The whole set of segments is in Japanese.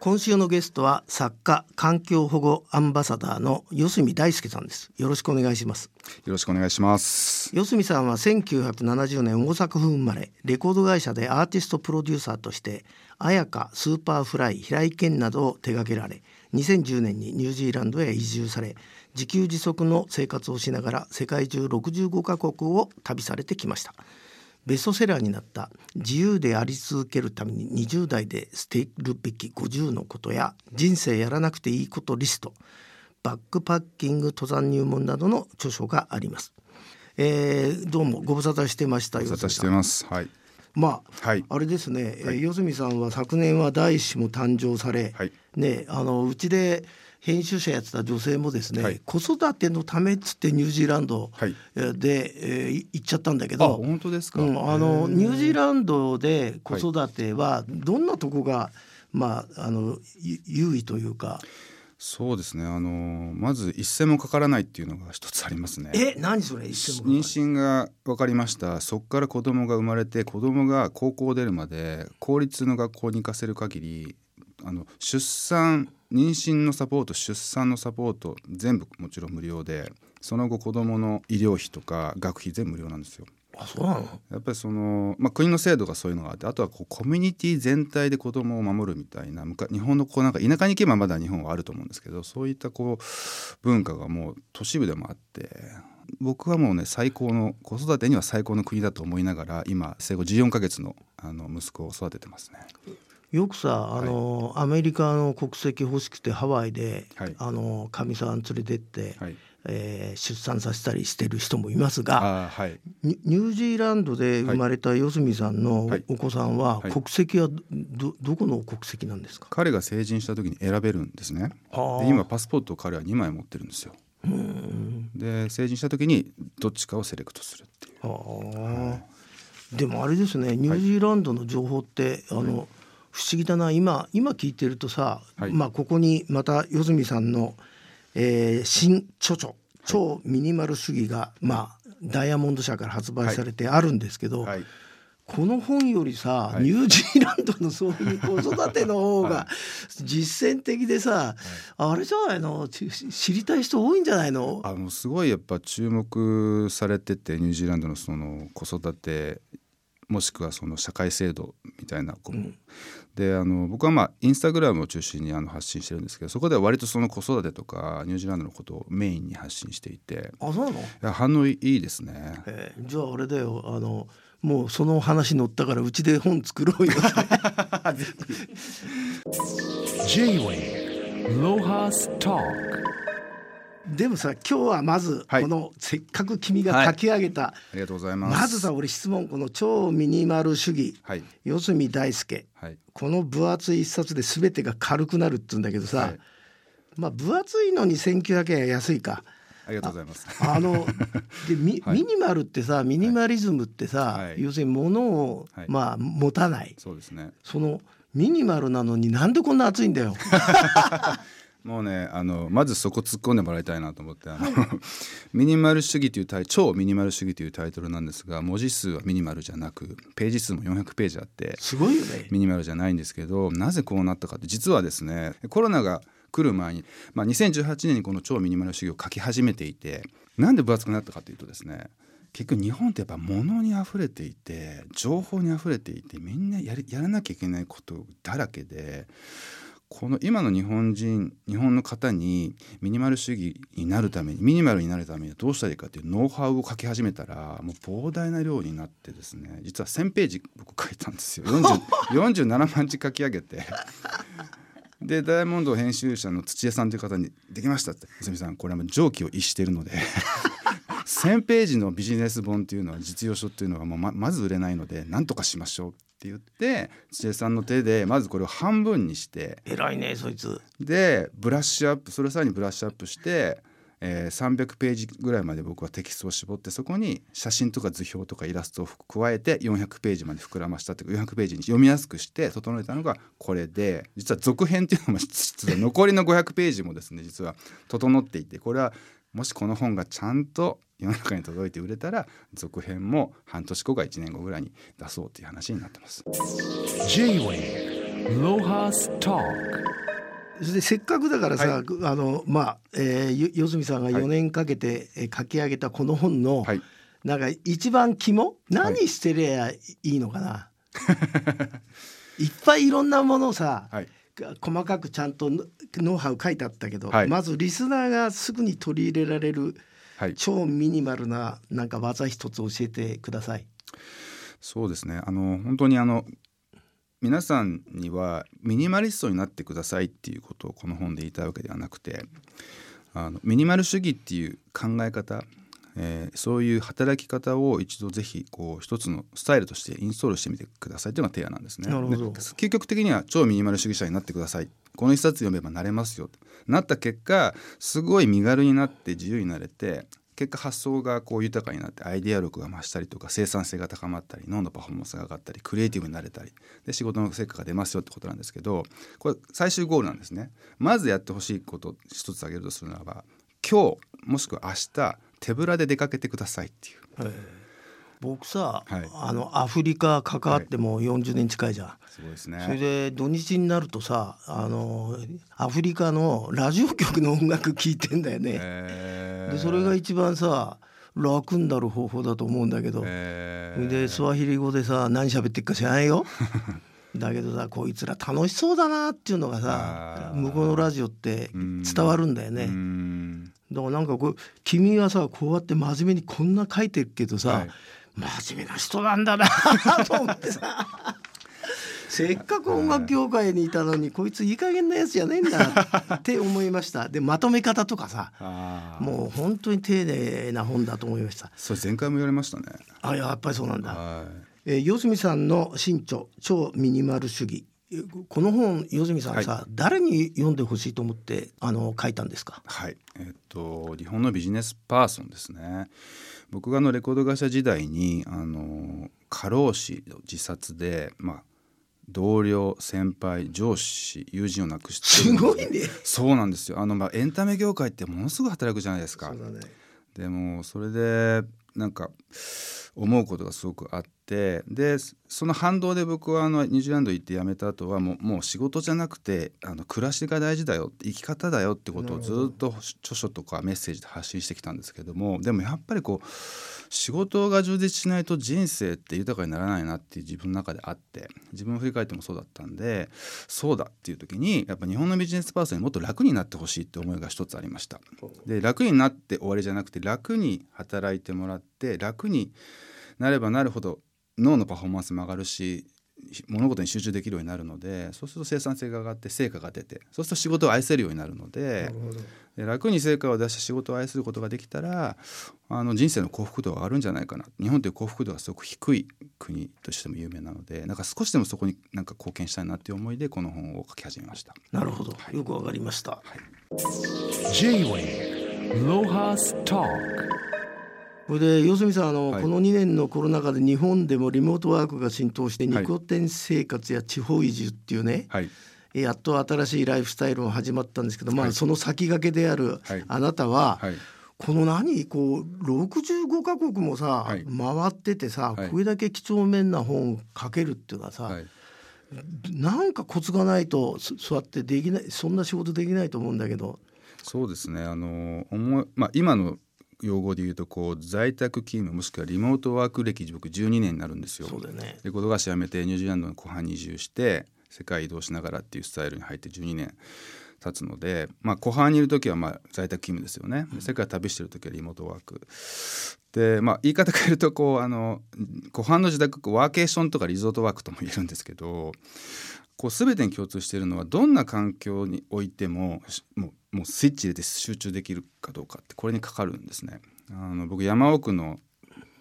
今週のゲストは作家環境保護アンバサダーの四角大輔さんです。よろしくお願いします。よろしくお願いします。四角さんは1970年大阪府生まれレコード会社でアーティストプロデューサーとして絢香 Superfly 平井堅などを手掛けられ2010年にニュージーランドへ移住され自給自足の生活をしながら世界中65カ国を旅されてきましたベストセラーになった「自由であり続けるために20代で捨てるべき50のこと」や「人生やらなくていいことリスト」「バックパッキング登山入門」などの著書があります。えー、どうもご無沙汰してましたご無沙汰してます。はい。まあ、はい。あれですね、はい。えー四隅さんは昨年は第一子も誕生され、はい。ねあのうちで編集者やってた女性もですね、はい。子育てのためっつってニュージーランドで、えーい行っちゃったんだけあど、本当ですか、うん、あのニュージーランドで子育てはどんなとこが、まああのゆ優位というか、そうですね。あのまず一銭もかからないっていうのが一つありますね。え何それ一妊娠が分かりました。そこから子供が生まれて子供が高校出るまで公立の学校に行かせる限りあの出産妊娠のサポート出産のサポート全部もちろん無料でその後子供の医療費とか学費全部無料なんですよ。あそうなの？やっぱりその、まあ、国の制度がそういうのがあってあとはこうコミュニティ全体で子供を守るみたいな日本のこうなんか田舎に行けばまだ日本はあると思うんですけどそういったこう文化がもう都市部でもあって僕はもうね最高の子育てには最高の国だと思いながら今生後14ヶ月のあの息子を育ててますね。よくさあの、アメリカの国籍欲しくてハワイで、かみさん連れてって、はい、えー出産させたりしてる人もいますがはい。ニニュージーランドで生まれた四隅さんのはい。お子さんは、はい。国籍はどどこの国籍なんですか、彼が成人した時に選べるんですね。はあ。で今パスポートを彼は2枚持ってるんですよ。で成人した時にどっちかをセレクトするっていう。はあ。でもあれですねニュージーランドの情報って、あの不思議だな。今今聞いてるとさ、はい。まあここにまた四隅さんの、えー新著書「超ミニマル主義が」まあダイヤモンド社から発売されてあるんですけど、はい。この本よりさ、はい。ニュージーランドのそういう子育ての方が実践的でさ、あれじゃないの？ち知りたい人多いんじゃないの？あのすごいやっぱ注目されててニュージーランドのその子育てもしくはその社会制度みたいなこう、であの僕はまあインスタグラムを中心にあの発信してるんですけどそこでは割とその子育てとかニュージーランドのことをメインに発信していてあそうなの？いや反応いいですね。え。ーじゃああれだよ。あのもうその話乗ったからうちで本作ろうよ。J-Way ロハスタでもさ今日はまずはい。この、せっかく君が書き上げた、ありがとうございます。まずさ俺質問この超ミニマル主義はい。四隅大輔はい。この分厚い一冊で全てが軽くなるって言うんだけどさ、はい。まあ分厚いのに1900円は安いか。ありがとうございます。あの でミ,、はい。ミニマルってさミニマリズムってさ、はい。要するに物を、はい。まあ持たない。そうですね。そのミニマルなのになんでこんな熱いんだよ。もうねあのまずそこ突っ込んでもらいたいなと思ってあの ミニマル主義というタイ超ミニマル主義というタイトルなんですが文字数はミニマルじゃなくページ数も400ページあってすごいよね。ミニマルじゃないんですけどなぜこうなったかって実はですねコロナが来る前に、まあ、2018年にこの超ミニマル主義を書き始めていてなんで分厚くなったかというとですね結局日本ってやっぱ物に溢れていて情報に溢れていてみんなやりやらなきゃいけないことだらけでこの今の日本人日本の方にミニマル主義になるためにミニマルになるためにはどうしたらいいかっていうノウハウを書き始めたらもう膨大な量になってですね実は1,000ページ僕書いたんですよ。40 47 万字書き上げて。でダイヤモンド編集者の土屋さんという方に「できました」って「泉さんこれはもう常軌を逸しているので1,000ページのビジネス本っていうのは実用書っていうのはもうままず売れないので何とかしましょうって言って土屋さんの手でまずこれを半分にして偉いねそいつ。でブラッシュアップそれをさらにブラッシュアップして、えー300ページぐらいまで僕はテキストを絞ってそこに写真とか図表とかイラストを加えて400ページまで膨らましたっていうか400ページに読みやすくして整えたのがこれで実は続編っていうのも残りの500ページもですね実は整っていてこれはもしこの本がちゃんと世の中に届いて売れたら続編も半年後か1年後ぐらいに出そうっていう話になってます。でせっかくだからさ、はあのまあ、えー、よ四住さんが4年かけて、えー書き上げたこの本の、はい。なんか一番肝何してりゃいいのかな、い、っぱいいろんなものをさ、はい。細かくちゃんとノノウハウ書いてあったけど、はい。まずリスナーがすぐに取り入れられるはい、超ミニマルななんか技一つ教えてください。そうですねあの本当にあの皆さんにはミニマリストになってくださいっていうことをこの本で言いたいわけではなくてあのミニマル主義っていう考え方、えーそういう働き方を一度ぜひこう一つのスタイルとしてインストールしてみてくださいというのが提案なんですね。なるほどで究極的には超ミニマル主義者になってくださいこの一冊読めばなれますよとなった結果すごい身軽になって自由になれて結果発想がこう豊かになってアイデア力が増したりとか生産性が高まったり脳のパフォーマンスが上がったりクリエイティブになれたりで仕事の成果が出ますよってことなんですけどこれ最終ゴールなんですね。まずやってほしいこと一つ挙げるとするならば今日もしくは明日手ぶらで出かけてくださいっていう。僕さ、はいあのアフリカ関わってもう40年近いじゃん。すごいですね。それで土日になるとさあのアフリカのラジオ局の音楽聴いてんだよね。えーでそれが一番さ楽になる方法だと思うんだけど、えーそれでスワヒリ語でさ何喋ってっか知らないよ。だけどさこいつら楽しそうだなっていうのがさ向こうのラジオってうん伝わるんだようね。んだからなんかこう君はさこうやって真面目にこんな書いてるけどさ、はい真面目な人なんだな と思ってさ。せっかく音楽業界にいたのにこいついい加減なやつじゃねえんだって思いました。でまとめ方とかさもう本当に丁寧な本だと思いました。それ前回も言われましたね。あやっぱりそうなんだ、はえー、四住さんの新著「超ミニマル主義」えこの本四住さんさ、誰に読んでほしいと思ってあの書いたんですか？い、はい、えっと日本のビジネスパーソンですね。僕があのレコード会社時代にあの過労死の自殺でまあ同僚先輩上司友人を亡くしてすごいね。そうなんですよ。あの、まあ、エンタメ業界ってものすごい働くじゃないですか。ね。でもそれでなんか思うことがすごくあってでその反動で僕はあのニュージーランド行って辞めた後はもうもう仕事じゃなくてあの暮らしが大事だよ生き方だよってことをずっと著書とかメッセージで発信してきたんですけどもでもやっぱりこう仕事が充実しないと人生って豊かにならないなっていう自分の中であって自分を振り返ってもそうだったんでそうだっていう時にやっぱ日本のビジネスパーソンにもっと楽になってほしいって思いが一つありました。で楽になって終わりじゃなくて楽に働いてもらって楽になればなるほど脳のパフォーマンスも上がるし物事に集中できるようになるのでそうすると生産性が上がって成果が出てそうすると仕事を愛せるようになるのでで楽に成果を出して仕事を愛することができたらあの人生の幸福度が上がるんじゃないかな。日本という幸福度がすごく低い国としても有名なのでなんか少しでもそこになんか貢献したいなっていう思いでこの本を書き始めました。なるほど、よくわかりました。J-Wave. Lohas Talk これで四住さんあの、はい。この2年のコロナ禍で日本でもリモートワークが浸透してはい。ニコテン生活や地方移住っていうね、はい。やっと新しいライフスタイルも始まったんですけど、まあはい。その先駆けであるはい。あなたは、はい。この何こう65カ国もさ、はい。回っててさ、はい。これだけ几帳面な本書けるっていうかさ、はい。なんかコツがないとそそうやってできないそんな仕事できないと思うんだけど。そうですね。あの思い、まあ、今の用語で言うとこう在宅勤務もしくはリモートワーク歴僕12年になるんですよ。そうだよね。レコード会社辞めてニュージーランドの後半に移住して世界移動しながらっていうスタイルに入って12年経つので、まあ、後半にいる時はまあ在宅勤務ですよね。で世界旅してる時はリモートワーク。で、まあ、言い方変えるとこうあの後半の自宅ワーケーションとかリゾートワークとも言えるんですけどこう全てに共通しているのはどんな環境においてもしもうもうスイッチ入れて集中できるかどうかってこれにかかるんですね。あの僕山奥の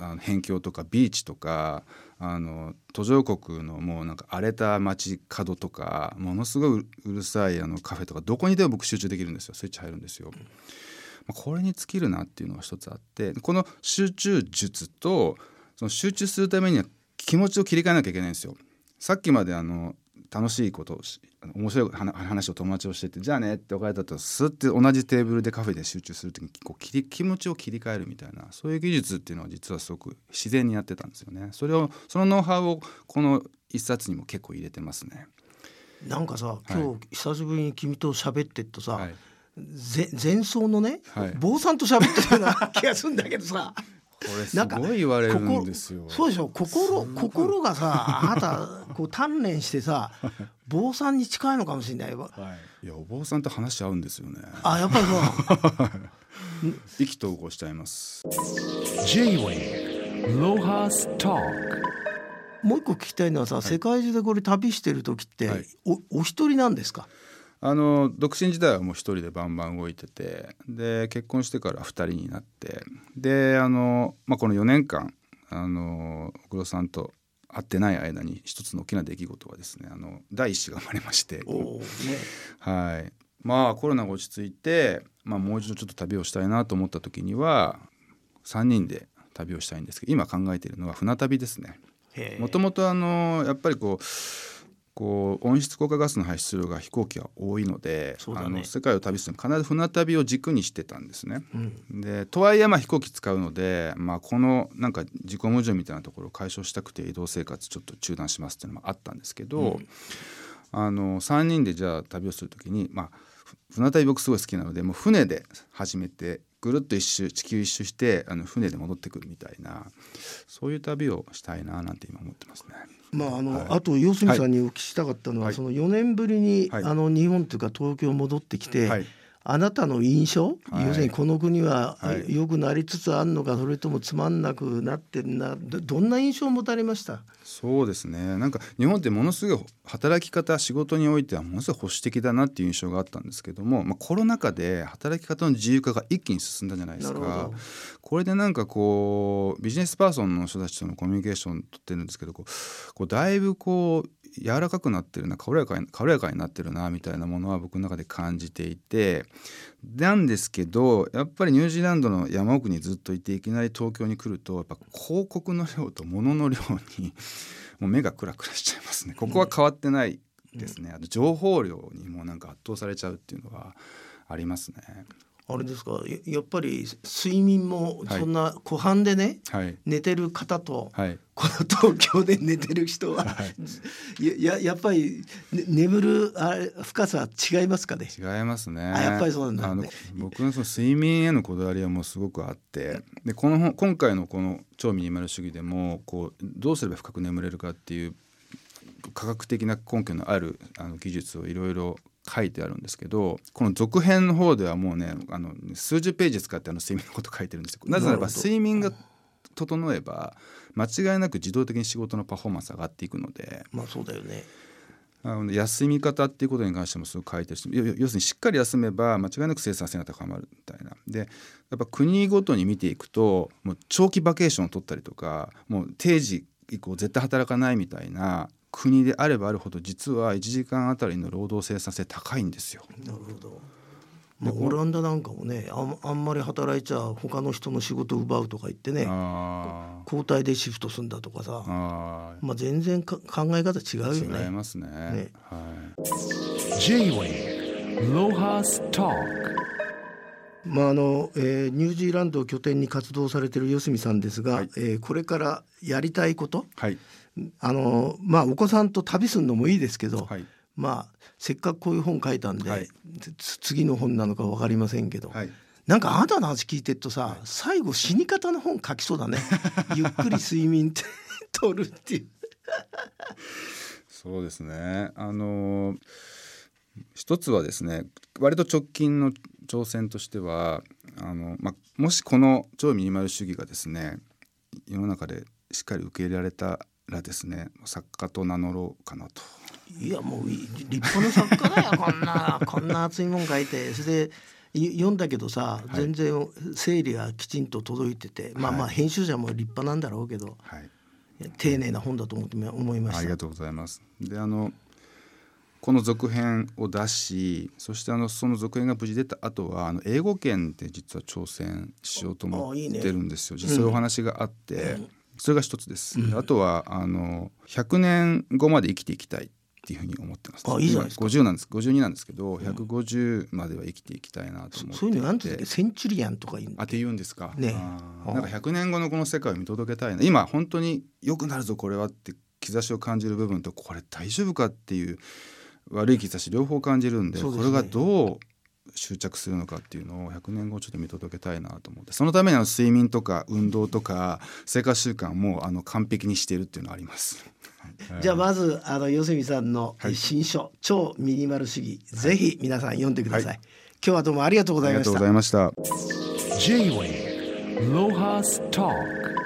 あの辺境とかビーチとかあの途上国のもうなんか荒れた街角とかものすごいうるさいあのカフェとかどこにでも僕集中できるんですよスイッチ入るんですよ。まあこれに尽きるなっていうのが一つあってこの集中術とその集中するためには気持ちを切り替えなきゃいけないんですよ。さっきまであの楽しいことをし面白い話話を友達をしててじゃあねって別れたとスッて同じテーブルでカフェで集中する時にこう切り気持ちを切り替えるみたいなそういう技術っていうのは実はすごく自然にやってたんですよね。それをそのノウハウをこの一冊にも結構入れてますね。なんかさ今日久しぶりに君と喋ってっとさ、はいぜ 前奏のね、はい坊さんと喋ってるような気がするんだけどさなんかごい言われるんですよ。そうでしょ？心心がさあなたこう鍛錬してさ 坊さんに近いのかもしれない。よい。やお坊さんと話し合うんですよね。あやっぱりそう。意気投合しちゃいます。J-Wave Lohas Talk もう一個聞きたいのはさ、世界中でこれ旅してる時って、はい。おお一人なんですか？あの独身時代はもう一人でバンバン動いててで結婚してから二人になってであの、まあ、この4年間あの小黒さんと会ってない間に一つの大きな出来事はですねあの第一子が生まれまして。ね。はい。まあコロナが落ち着いて、まあ、もう一度ちょっと旅をしたいなと思った時には3人で旅をしたいんですけど今考えているのは船旅ですね。もともとあのやっぱりこうこう温室効果ガスの排出量が飛行機は多いので、ねあの世界を旅する必ず船旅を軸にしてたんですね。うんでとはいえまあ飛行機使うので、まあ、このなんか自己矛盾みたいなところを解消したくて移動生活ちょっと中断しますっていうのもあったんですけど、あの3人でじゃあ旅をする時に、まあ、ふ船旅僕すごい好きなのでもう船で始めてぐるっと一周地球一周してあの船で戻ってくるみたいなそういう旅をしたいななんて今思ってますね。まああの、はい。あと四隅さんにお聞きしたかったのは、はい。その4年ぶりに、はい。あの日本というか東京戻ってきて、はいあなたの印象、はい。要するにこの国ははい。良くなりつつあるのかそれともつまんなくなってるな？どどんな印象を持たれました？そうですね。なんか日本ってものすごい働き方仕事においてはものすごい保守的だなっていう印象があったんですけども、まあ、コロナ禍で働き方の自由化が一気に進んだじゃないですか。これでなんかこうビジネスパーソンの人たちとのコミュニケーション取ってるんですけどこうこうだいぶこう柔らかくなってるな軽やかに軽やかになってるなみたいなものは僕の中で感じていてなんですけどやっぱりニュージーランドの山奥にずっといていきなり東京に来るとやっぱ広告の量と物の量に もう目がクラクラしちゃいますね。ここは変わってないですね。あと情報量にもなんか圧倒されちゃうっていうのはありますね。あれですか？ややっぱり睡眠もはい。そんな湖畔でね、はい。寝てる方と、はい。この東京で寝てる人は、やややっぱり、ね眠るあれ深さは違いますかね？違いますね。あやっぱりそうなんだね。僕のその睡眠へのこだわりはもうすごくあって、でこの本今回のこの超ミニマル主義でもこうどうすれば深く眠れるかっていう科学的な根拠のあるあの技術をいろいろ書いてあるんですけどこの続編の方ではもうねあの数十ページ使ってあの睡眠のこと書いてるんですよ。なぜならば睡眠が整えば間違いなく自動的に仕事のパフォーマンス上がっていくので。まあそうだよねあの休み方っていうことに関してもすごく書いてるし要要するにしっかり休めば間違いなく生産性が高まるみたいなでやっぱ国ごとに見ていくともう長期バケーションを取ったりとかもう定時以降絶対働かないみたいな国であればあるほど実は1時間あたりの労働生産性高いんですよ。なるほど。まあ、オランダなんかもねあんあんまり働いちゃ他の人の仕事を奪うとか言ってねあ交代でシフトするんだとかさーあまあ全然か考え方違うよー違いね。ますね。ねはい、J-Wave Lohas Talk まああのえーニュージーランドを拠点に活動されている四隅さんですが、はいえーこれからやりたいことはいあのまあお子さんと旅するのもいいですけど、はい。まあせっかくこういう本書いたんで、はい。つ次の本なのか分かりませんけど、はい。なんかあなたの話聞いてるとさ、最後死に方の本書きそうだね。ゆっくり睡眠って 取るっていう。そうですね。あの一つはですね割と直近の挑戦としてはあの、まあ、もしこの超ミニマル主義がですね世の中でしっかり受け入れられたらですね作家と名乗ろうかなと。いやもうい立派な作家だよこんな。こんな熱いもん書いて。それでい読んだけどさ、い。全然整理がきちんと届いてて、まあまあはい。編集者も立派なんだろうけど。はい、丁寧な本だと思って思いました。ありが。とうございます。であのこの続編を出しそしてあのその続編が無事出た後はあの英語圏で実は挑戦しようと思っあいいねてるんですよ。実際そういうお話があって、それが一つです。であとはあの100年後まで生きていきたい。っていうふうに思ってます。あいいじゃないですか今50なんです。52なんですけど、150までは生きていきたいなと思って。そういうのなんていうセンチュリアンとか言うあって言うんですか。ねなんか100年後のこの世界を見届けたいな。今本当に良くなるぞこれはって兆しを感じる部分とこれ大丈夫かっていう悪い兆し両方感じるんでねこれがどう執着するのかっていうのを100年後ちょっと見届けたいなと思ってそのためにあの睡眠とか運動とか生活習慣もあの完璧にしているっていうのはあります。じゃあまずあの四角さんのはい。新書、超ミニマル主義、ぜひ皆さん読んでください、今日はどうもありがとうごありがとうざいましたございました。J-Wave Lohas Talk